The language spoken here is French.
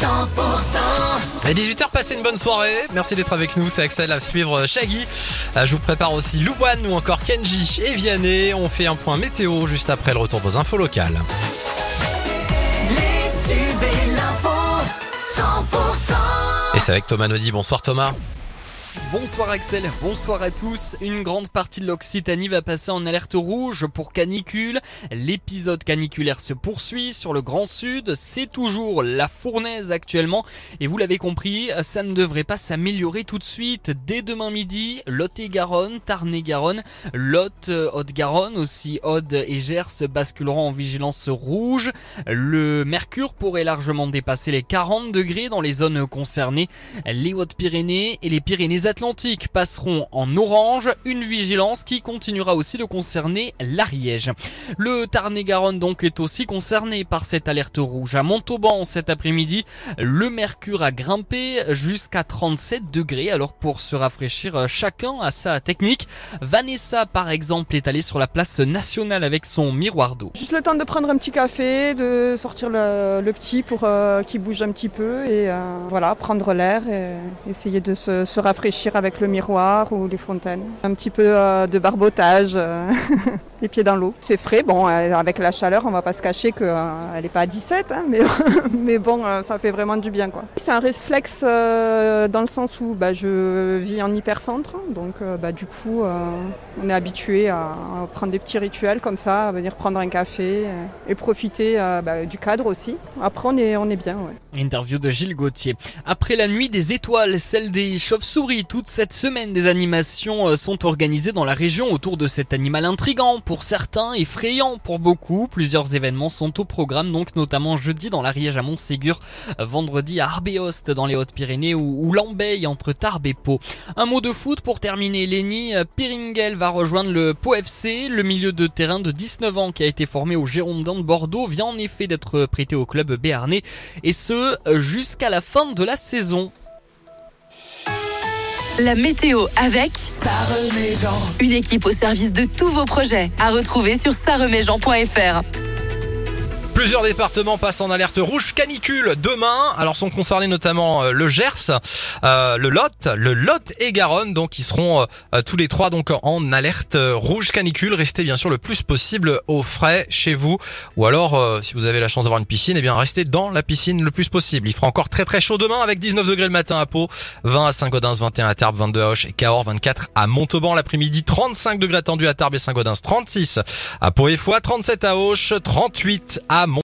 À 18h, passez une bonne soirée. Merci d'être avec nous. C'est Axel à suivre Shaggy. Euh, Je vous prépare aussi Louane ou encore Kenji et Vianney. On fait un point météo juste après le retour vos infos locales. Les tubes et l'info 100% Et c'est avec Thomas Naudy. Bonsoir Thomas. Bonsoir Axel, bonsoir à tous. Une grande partie de l'Occitanie va passer en alerte rouge pour canicule. L'épisode caniculaire se poursuit sur le Grand Sud. C'est toujours la fournaise actuellement. Et vous l'avez compris, ça ne devrait pas s'améliorer tout de suite. Dès demain midi, Lot-et-Garonne, Tarn-et-Garonne, Lot, euh, Haute-Garonne, aussi Aude et Gers basculeront en vigilance rouge. Le mercure pourrait largement dépasser les 40 degrés dans les zones concernées. Les Hautes-Pyrénées et les Pyrénées-Atlantiques passeront en orange, une vigilance qui continuera aussi de concerner l'Ariège. Le Tarn-et-Garonne donc est aussi concerné par cette alerte rouge. À Montauban cet après-midi, le mercure a grimpé jusqu'à 37 degrés. Alors pour se rafraîchir, chacun a sa technique. Vanessa par exemple est allée sur la place nationale avec son miroir d'eau. Juste le temps de prendre un petit café, de sortir le, petit pour euh, qu'il bouge un petit peu et euh, voilà, prendre l'air et essayer de se rafraîchir avec le miroir ou les fontaines. Un petit peu euh, de barbotage, euh, les pieds dans l'eau. C'est frais, bon, euh, avec la chaleur, on va pas se cacher qu'elle n'est pas à 17, hein, mais, mais bon, ça fait vraiment du bien. quoi. C'est un réflexe dans le sens où bah, je vis en hypercentre, donc bah, du coup, on est habitué à, prendre des petits rituels comme ça, à venir prendre un café et profiter bah, du cadre aussi. Après, on est, on est bien. Interview de Gilles Gauthier. Après la nuit des étoiles, celle des chauves-souris, toute cette semaine, des animations euh, sont organisées dans la région autour de cet animal intrigant pour certains, effrayant pour beaucoup. Plusieurs événements sont au programme, donc notamment jeudi dans l'Ariège à Montségur, vendredi à Arbeost dans les Hautes-Pyrénées ou, ou Lambeille entre Tarbes et Pau. Un mot de foot pour terminer. Lenny euh, Piringel va rejoindre le Pau FC. Le milieu de terrain de 19 ans qui a été formé au Girondins de Bordeaux vient en effet d'être prêté au club béarnais et ce euh, jusqu'à la fin de la saison. La météo avec Jean une équipe au service de tous vos projets. À retrouver sur saremetsjean.fr. Plusieurs départements passent en alerte rouge canicule demain. Alors sont concernés notamment euh, le Gers, euh, le Lot, le Lot et Garonne, donc qui seront euh, tous les trois donc en alerte euh, rouge canicule. Restez bien sûr le plus possible au frais chez vous, ou alors euh, si vous avez la chance d'avoir une piscine, eh bien restez dans la piscine le plus possible. Il fera encore très très chaud demain avec 19 degrés le matin à Pau, 20 à Saint-Gaudens, 21 à Tarbes, 22 à Hoche et Cahors, 24 à Montauban l'après-midi, 35 degrés attendus à Tarbes et Saint-Gaudens, 36 à Pau et Foix, 37 à Auch, 38 à